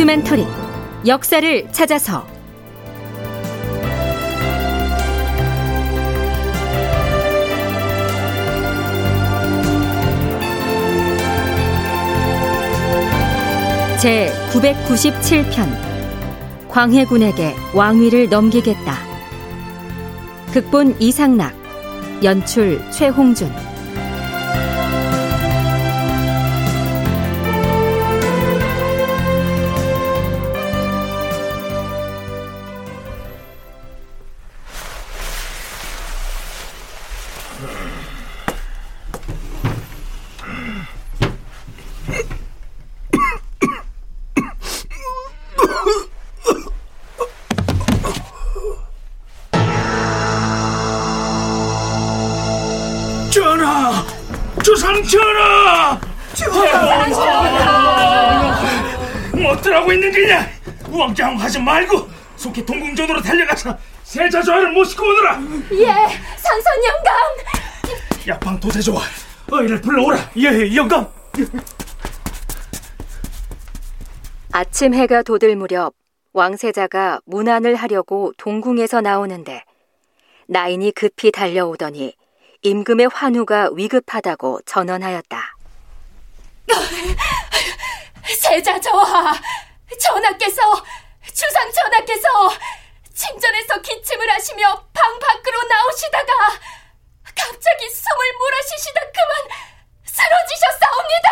다큐멘터리 역사를 찾아서 제 997편 광해군에게 왕위를 넘기겠다. 극본 이상락 연출 최홍준 있는 게냐? 왕장하지 말고 속히 동궁전으로 달려가서 세자조화를 모시고 오너라. 예, 상선 영감. 약방 도제조와 어이를 불러오라. 예, 영감. 아침 해가 돋을 무렵 왕세자가 문안을 하려고 동궁에서 나오는데 나인이 급히 달려오더니 임금의 환우가 위급하다고 전언하였다. 세자 저하, 전하께서 주상 전하께서 침전에서 기침을 하시며 방 밖으로 나오시다가 갑자기 숨을 몰아쉬시다 그만 쓰러지셨사옵니다.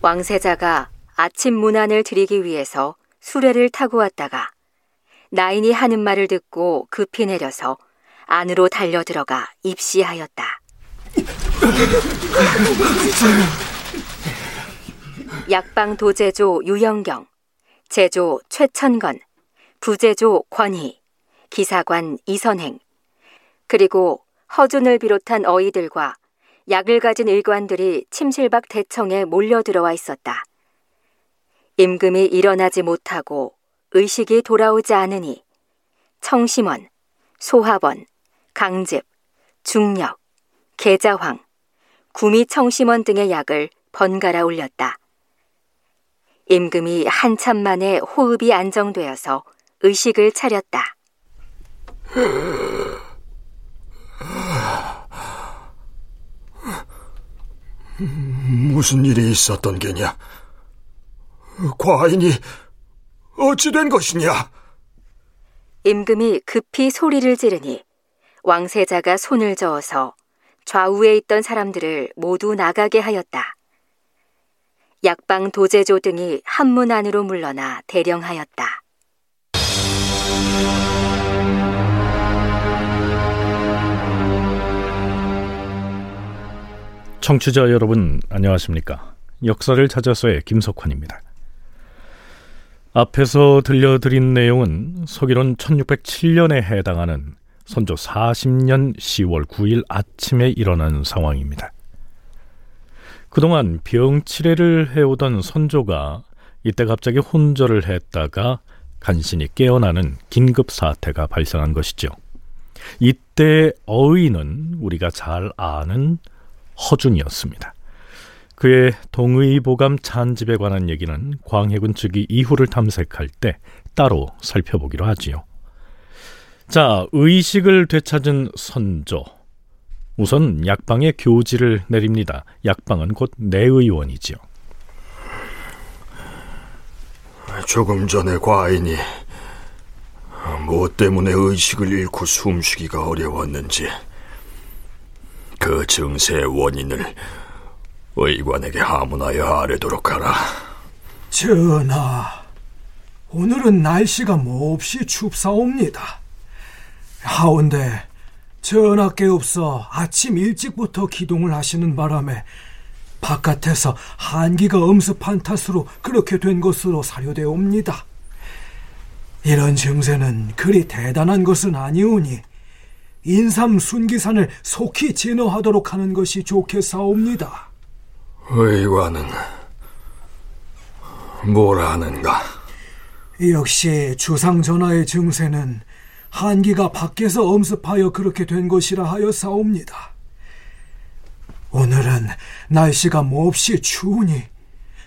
왕세자가 아침 문안을 드리기 위해서 수레를 타고 왔다가 나인이 하는 말을 듣고 급히 내려서 안으로 달려 들어가 입시하였다. 약방 도제조 유영경, 제조 최천건, 부제조 권희, 기사관 이선행, 그리고 허준을 비롯한 어이들과 약을 가진 일관들이 침실박 대청에 몰려 들어와 있었다. 임금이 일어나지 못하고 의식이 돌아오지 않으니 청심원, 소합원, 강즙, 중력, 계자황, 구미청심원 등의 약을 번갈아 올렸다. 임금이 한참 만에 호흡이 안정되어서 의식을 차렸다. 무슨 일이 있었던 게냐? 과인이 어찌 된 것이냐? 임금이 급히 소리를 지르니 왕세자가 손을 저어서 좌우에 있던 사람들을 모두 나가게 하였다. 약방 도제조 등이 한문 안으로 물러나 대령하였다. 청취자 여러분 안녕하십니까? 역사를 찾아서의 김석환입니다. 앞에서 들려드린 내용은 서기론 1607년에 해당하는 선조 40년 10월 9일 아침에 일어난 상황입니다. 그동안 병치레를 해오던 선조가 이때 갑자기 혼절을 했다가 간신히 깨어나는 긴급 사태가 발생한 것이죠. 이때 어의는 우리가 잘 아는 허준이었습니다. 그의 동의보감 찬집에 관한 얘기는 광해군 즉위 이후를 탐색할 때 따로 살펴보기로 하지요. 자, 의식을 되찾은 선조. 우선 약방에 교지를 내립니다. 약방은 곧 내의원이지요. 조금 전에 과인이 뭐 때문에 의식을 잃고 숨쉬기가 어려웠는지 그 증세의 원인을 의관에게 하문하여 아뢰도록 하라. 전하, 오늘은 날씨가 몹시 춥사옵니다. 하운데 전하께 없어 아침 일찍부터 기동을 하시는 바람에 바깥에서 한기가 엄습한 탓으로 그렇게 된 것으로 사료되옵니다. 이런 증세는 그리 대단한 것은 아니오니 인삼 순기산을 속히 진화하도록 하는 것이 좋겠사옵니다. 의관은 뭘 하는가? 역시 주상 전하의 증세는 한기가 밖에서 엄습하여 그렇게 된 것이라 하여 싸웁니다. 오늘은 날씨가 몹시 추우니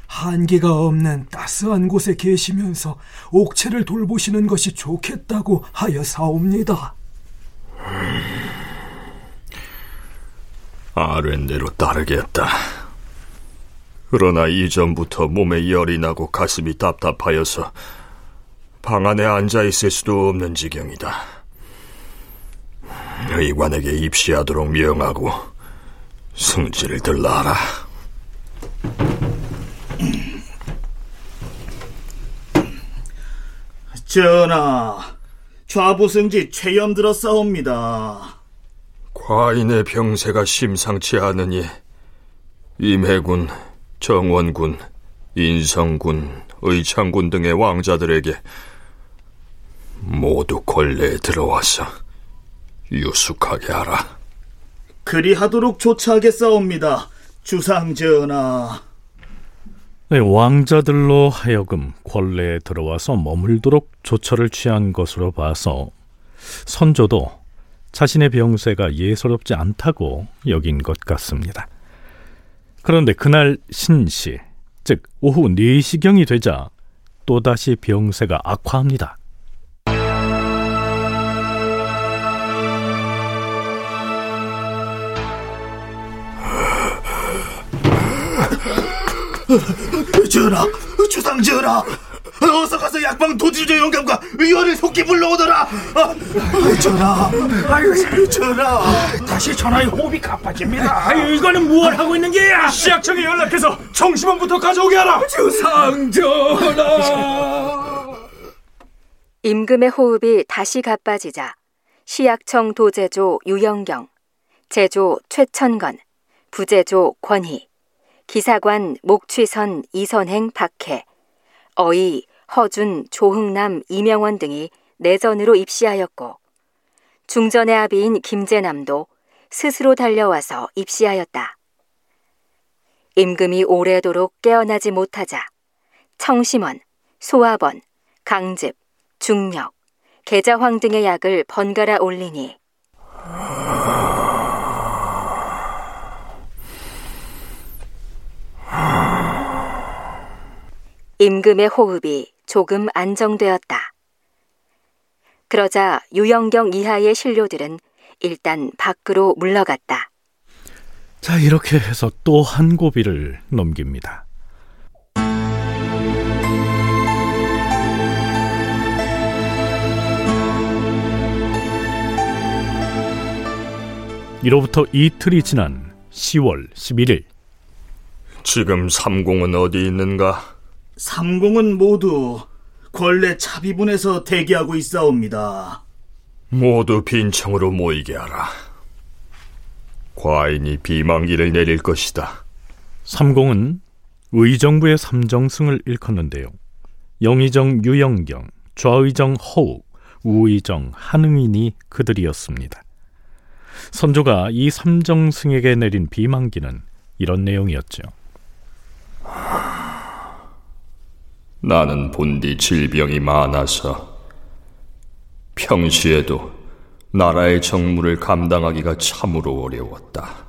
한기가 없는 따스한 곳에 계시면서 옥체를 돌보시는 것이 좋겠다고 하여 사옵니다. 아랜대로 따르겠다. 그러나 이전부터 몸에 열이 나고 가슴이 답답하여서 방 안에 앉아 있을 수도 없는 지경이다. 의관에게 입시하도록 명하고 승질을 들라라. 전하, 좌부승지 최염 들었사옵니다. 과인의 병세가 심상치 않으니 임해군, 정원군, 인성군, 의창군 등의 왕자들에게 모두 권례에 들어와서 유숙하게 하라. 그리하도록 조차하겠사옵니다. 주상 전하. 네, 왕자들로 하여금 권례에 들어와서 머물도록 조처를 취한 것으로 봐서 선조도 자신의 병세가 예사롭지 않다고 여긴 것 같습니다. 그런데 그날 신시, 즉 오후 4시경이 되자 또다시 병세가 악화합니다. 전하, 주상 전하, 어서 가서 약방 도지조 영감과 의원을 속히 불러오더라. 아, 전하, 아유, 전하. 다시 전하의 호흡이 가빠집니다. 아유, 이거는 무얼 하고 있는 게야? 시약청에 연락해서 청심원부터 가져오게 하라. 주상 전하. 임금의 호흡이 다시 가빠지자 시약청 도제조 유영경, 제조 최천건, 부제조 권희, 기사관 목취선 이선행 박해, 어이 허준 조흥남 이명원 등이 내전으로 입시하였고 중전의 아비인 김재남도 스스로 달려와서 입시하였다. 임금이 오래도록 깨어나지 못하자 청심원, 소화번, 강즙, 중력, 계자황 등의 약을 번갈아 올리니 임금의 호흡이 조금 안정되었다. 그러자 유영경 이하의 신료들은 일단 밖으로 물러갔다. 자, 이렇게 해서 또 한 고비를 넘깁니다. 이로부터 이틀이 지난 10월 11일 지금 삼공은 어디 있는가? 삼공은 모두 권례 차비분에서 대기하고 있사옵니다. 모두 빈청으로 모이게 하라. 과인이 비망기를 내릴 것이다. 삼공은 의정부의 삼정승을 일컫는데요. 영의정 유영경, 좌의정 허욱, 우의정 한응인이 그들이었습니다. 선조가 이 삼정승에게 내린 비망기는 이런 내용이었죠. 나는 본디 질병이 많아서 평시에도 나라의 정무를 감당하기가 참으로 어려웠다.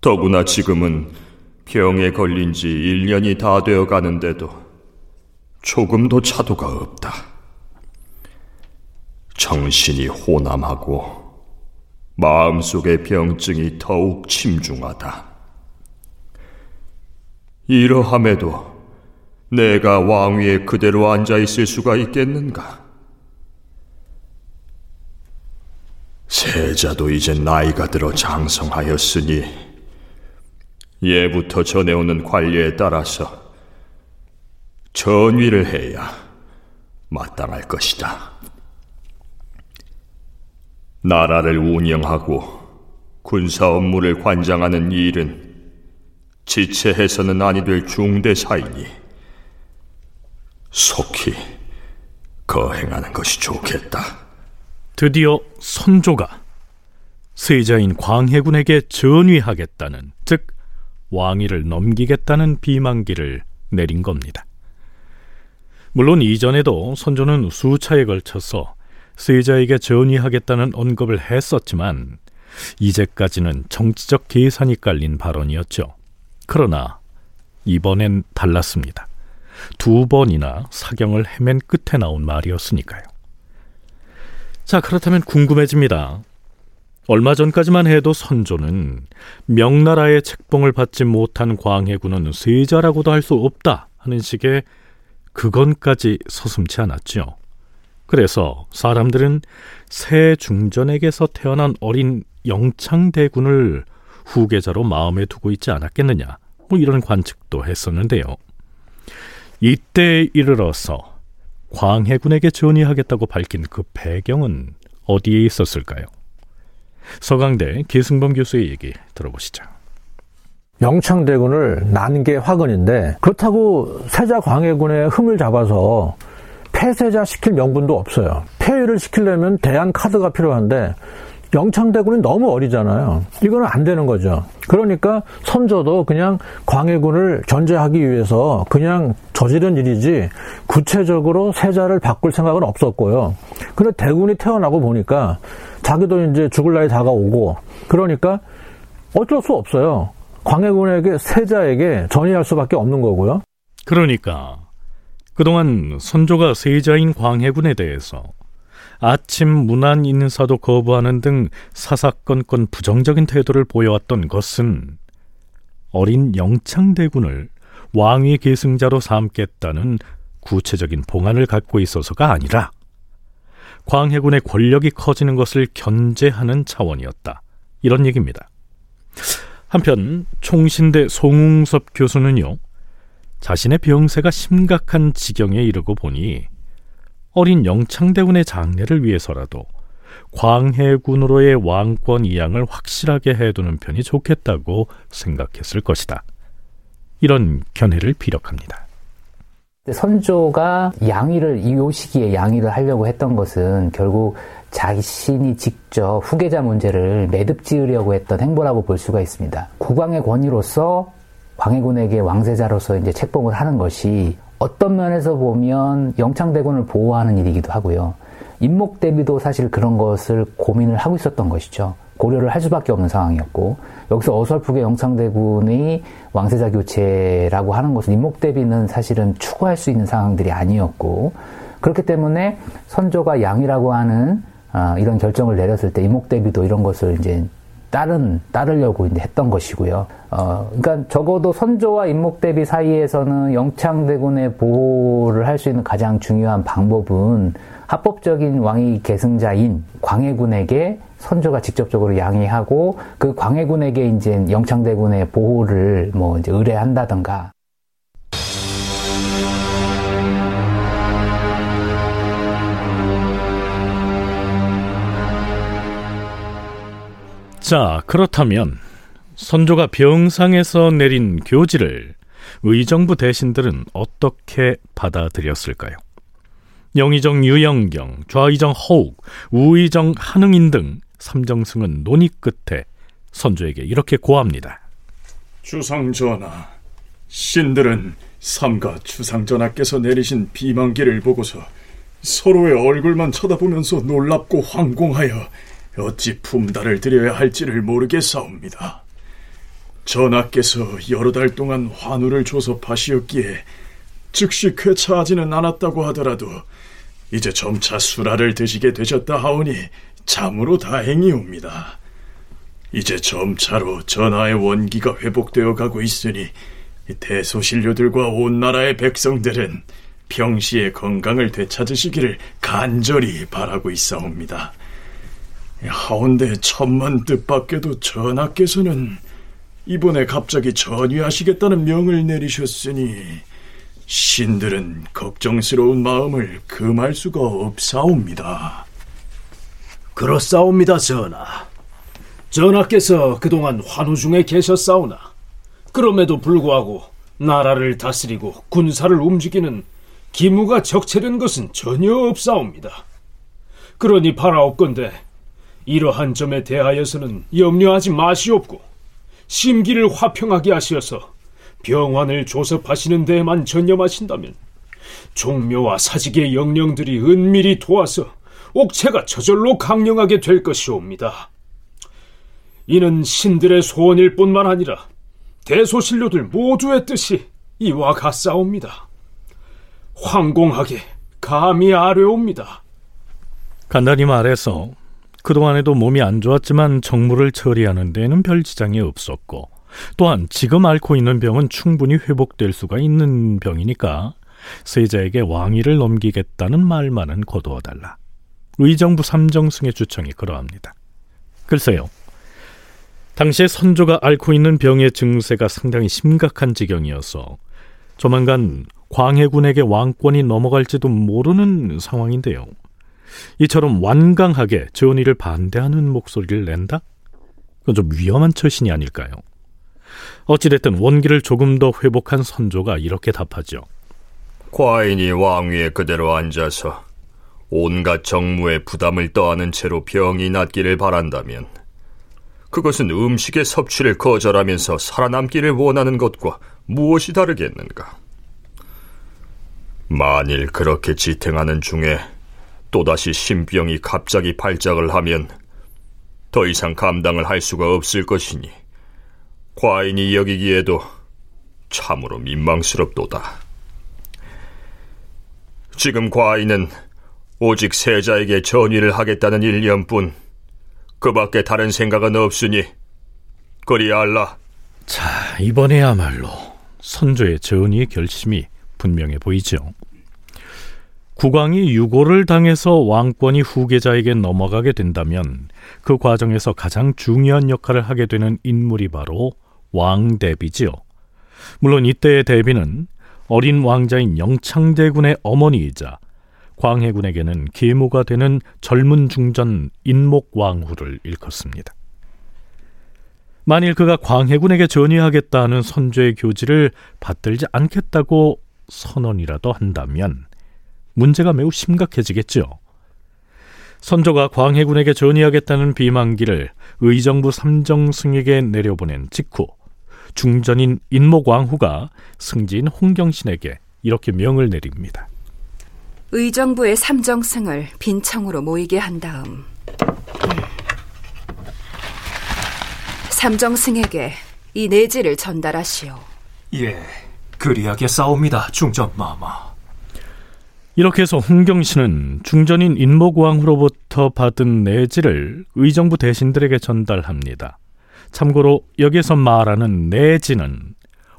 더구나 지금은 병에 걸린 지 1년이 다 되어 가는데도 조금도 차도가 없다. 정신이 호남하고 마음속의 병증이 더욱 침중하다. 이러함에도 내가 왕위에 그대로 앉아 있을 수가 있겠는가? 세자도 이제 나이가 들어 장성하였으니 예부터 전해오는 관례에 따라서 전위를 해야 마땅할 것이다. 나라를 운영하고 군사 업무를 관장하는 일은 지체해서는 아니 될 중대사이니 속히 거행하는 것이 좋겠다. 드디어 선조가 세자인 광해군에게 전위하겠다는 즉 왕위를 넘기겠다는 비만기를 내린 겁니다. 물론 이전에도 선조는 수차에 걸쳐서 세자에게 전의하겠다는 언급을 했었지만 이제까지는 정치적 계산이 깔린 발언이었죠. 그러나 이번엔 달랐습니다. 두 번이나 사경을 헤맨 끝에 나온 말이었으니까요. 자, 그렇다면 궁금해집니다. 얼마 전까지만 해도 선조는 명나라의 책봉을 받지 못한 광해군은 세자라고도 할 수 없다 하는 식의 그건까지 서슴지 않았죠. 그래서 사람들은 새 중전에게서 태어난 어린 영창대군을 후계자로 마음에 두고 있지 않았겠느냐 뭐 이런 관측도 했었는데요. 이때 이르러서 광해군에게 전의하겠다고 밝힌 그 배경은 어디에 있었을까요? 서강대 기승범 교수의 얘기 들어보시죠. 영창대군을 난게 화근인데 그렇다고 세자 광해군의 흠을 잡아서 폐세자 시킬 명분도 없어요. 폐위를 시키려면 대안 카드가 필요한데 영창대군이 너무 어리잖아요. 이거는 안 되는 거죠. 그러니까 선조도 그냥 광해군을 견제하기 위해서 그냥 저지른 일이지 구체적으로 세자를 바꿀 생각은 없었고요. 근데 대군이 태어나고 보니까 자기도 이제 죽을 날이 다가오고 그러니까 어쩔 수 없어요. 광해군에게 세자에게 전의할 수밖에 없는 거고요. 그러니까 그동안 선조가 세자인 광해군에 대해서 아침 문안 인사도 거부하는 등 사사건건 부정적인 태도를 보여왔던 것은 어린 영창대군을 왕위 계승자로 삼겠다는 구체적인 봉안을 갖고 있어서가 아니라 광해군의 권력이 커지는 것을 견제하는 차원이었다. 이런 얘기입니다. 한편 총신대 송웅섭 교수는요. 자신의 병세가 심각한 지경에 이르고 보니 어린 영창대군의 장례를 위해서라도 광해군으로의 왕권 이양을 확실하게 해두는 편이 좋겠다고 생각했을 것이다. 이런 견해를 비력합니다. 선조가 양위를 이 시기에 양위를 하려고 했던 것은 결국 자신이 직접 후계자 문제를 매듭 지으려고 했던 행보라고 볼 수가 있습니다. 국왕의 권위로서 광해군에게 왕세자로서 이제 책봉을 하는 것이 어떤 면에서 보면 영창대군을 보호하는 일이기도 하고요. 임목 대비도 사실 그런 것을 고민을 하고 있었던 것이죠. 고려를 할 수밖에 없는 상황이었고 여기서 어설프게 영창대군의 왕세자 교체라고 하는 것은 임목 대비는 사실은 추구할 수 있는 상황들이 아니었고 그렇기 때문에 선조가 양이라고 하는 아, 이런 결정을 내렸을 때 임목 대비도 이런 것을 이제 따른 따르려고 했던 것이고요. 어, 그러니까 적어도 선조와 임목대비 사이에서는 영창대군의 보호를 할 수 있는 가장 중요한 방법은 합법적인 왕위 계승자인 광해군에게 선조가 직접적으로 양해하고 그 광해군에게 이제 영창대군의 보호를 뭐 이제 의뢰한다던가 자, 그렇다면 선조가 병상에서 내린 교지를 의정부 대신들은 어떻게 받아들였을까요? 영의정 유영경, 좌의정 허욱, 우의정 한응인 등 삼정승은 논의 끝에 선조에게 이렇게 고합니다. 주상전하, 신들은 삼가 주상전하께서 내리신 비만기를 보고서 서로의 얼굴만 쳐다보면서 놀랍고 황공하여 어찌 품달을 드려야 할지를 모르겠사옵니다. 전하께서 여러 달 동안 환우를 줘서 파시었기에 즉시 쾌차하지는 않았다고 하더라도 이제 점차 수라를 드시게 되셨다 하오니 참으로 다행이옵니다. 이제 점차로 전하의 원기가 회복되어 가고 있으니 대소신료들과 온 나라의 백성들은 평시에 건강을 되찾으시기를 간절히 바라고 있사옵니다. 하운데 천만 뜻밖에도 전하께서는 이번에 갑자기 전위하시겠다는 명을 내리셨으니 신들은 걱정스러운 마음을 금할 수가 없사옵니다. 그렇사옵니다, 전하. 전하께서 그동안 환우 중에 계셨사오나 그럼에도 불구하고 나라를 다스리고 군사를 움직이는 기무가 적체된 것은 전혀 없사옵니다. 그러니 바라옵건대 이러한 점에 대하여서는 염려하지 마시옵고 심기를 화평하게 하시어서 병환을 조섭하시는 데에만 전념하신다면 종묘와 사직의 영령들이 은밀히 도와서 옥체가 저절로 강령하게 될 것이옵니다. 이는 신들의 소원일 뿐만 아니라 대소신료들 모두의 뜻이 이와 같사옵니다. 황공하게 감히 아뢰옵니다. 간단히 말해서 그동안에도 몸이 안 좋았지만 정무를 처리하는 데에는 별 지장이 없었고 또한 지금 앓고 있는 병은 충분히 회복될 수가 있는 병이니까 세자에게 왕위를 넘기겠다는 말만은 거두어달라. 의정부 삼정승의 주청이 그러합니다. 글쎄요. 당시에 선조가 앓고 있는 병의 증세가 상당히 심각한 지경이어서 조만간 광해군에게 왕권이 넘어갈지도 모르는 상황인데요. 이처럼 완강하게 전의를 반대하는 목소리를 낸다? 그건 좀 위험한 처신이 아닐까요? 어찌됐든 원기를 조금 더 회복한 선조가 이렇게 답하죠. 과인이 왕위에 그대로 앉아서 온갖 정무의 부담을 떠안은 채로 병이 낫기를 바란다면 그것은 음식의 섭취를 거절하면서 살아남기를 원하는 것과 무엇이 다르겠는가? 만일 그렇게 지탱하는 중에 또다시 신병이 갑자기 발작을 하면 더 이상 감당을 할 수가 없을 것이니 과인이 여기기에도 참으로 민망스럽도다. 지금 과인은 오직 세자에게 전의를 하겠다는 일념뿐 그 밖에 다른 생각은 없으니 그리 알라. 자, 이번에야말로 선조의 전의의 결심이 분명해 보이죠. 국왕이 유고를 당해서 왕권이 후계자에게 넘어가게 된다면 그 과정에서 가장 중요한 역할을 하게 되는 인물이 바로 왕대비지요. 물론 이때의 대비는 어린 왕자인 영창대군의 어머니이자 광해군에게는 계모가 되는 젊은 중전 인목왕후를 일컫습니다. 만일 그가 광해군에게 전의하겠다는 선조의 교지를 받들지 않겠다고 선언이라도 한다면 문제가 매우 심각해지겠죠. 선조가 광해군에게 전의하겠다는 비만기를 의정부 삼정승에게 내려보낸 직후 중전인 인목왕후가 승지인 홍경신에게 이렇게 명을 내립니다. 의정부의 삼정승을 빈청으로 모이게 한 다음 삼정승에게 이 내지를 전달하시오. 예, 그리하게 싸웁니다 중전마마. 이렇게 해서 홍경신은 중전인 인목왕후로부터 받은 내지를 의정부 대신들에게 전달합니다. 참고로 여기서 말하는 내지는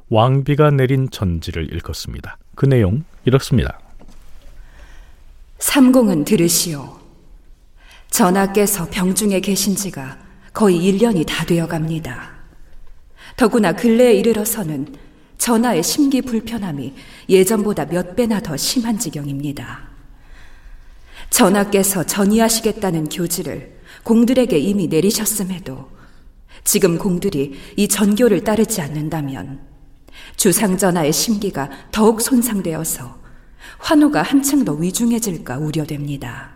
왕비가 내린 전지를 일컫습니다. 그 내용 이렇습니다. 삼공은 들으시오. 전하께서 병중에 계신 지가 거의 1년이 다 되어 갑니다. 더구나 근래에 이르러서는 전하의 심기 불편함이 예전보다 몇 배나 더 심한 지경입니다. 전하께서 전이하시겠다는 교지를 공들에게 이미 내리셨음에도 지금 공들이 이 전교를 따르지 않는다면 주상전하의 심기가 더욱 손상되어서 환호가 한층 더 위중해질까 우려됩니다.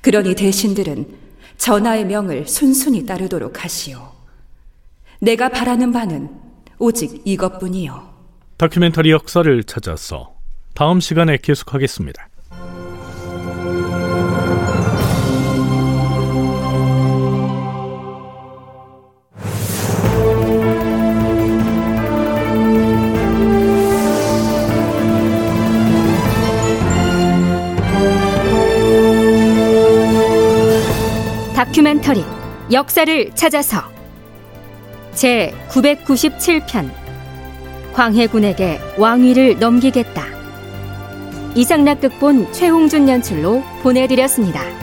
그러니 대신들은 전하의 명을 순순히 따르도록 하시오. 내가 바라는 바는 오직 이것뿐이요. 다큐멘터리 역사를 찾아서 다음 시간에 계속하겠습니다. 다큐멘터리 역사를 찾아서 제 997편 광해군에게 왕위를 넘기겠다 이상락 극본 최홍준 연출로 보내드렸습니다.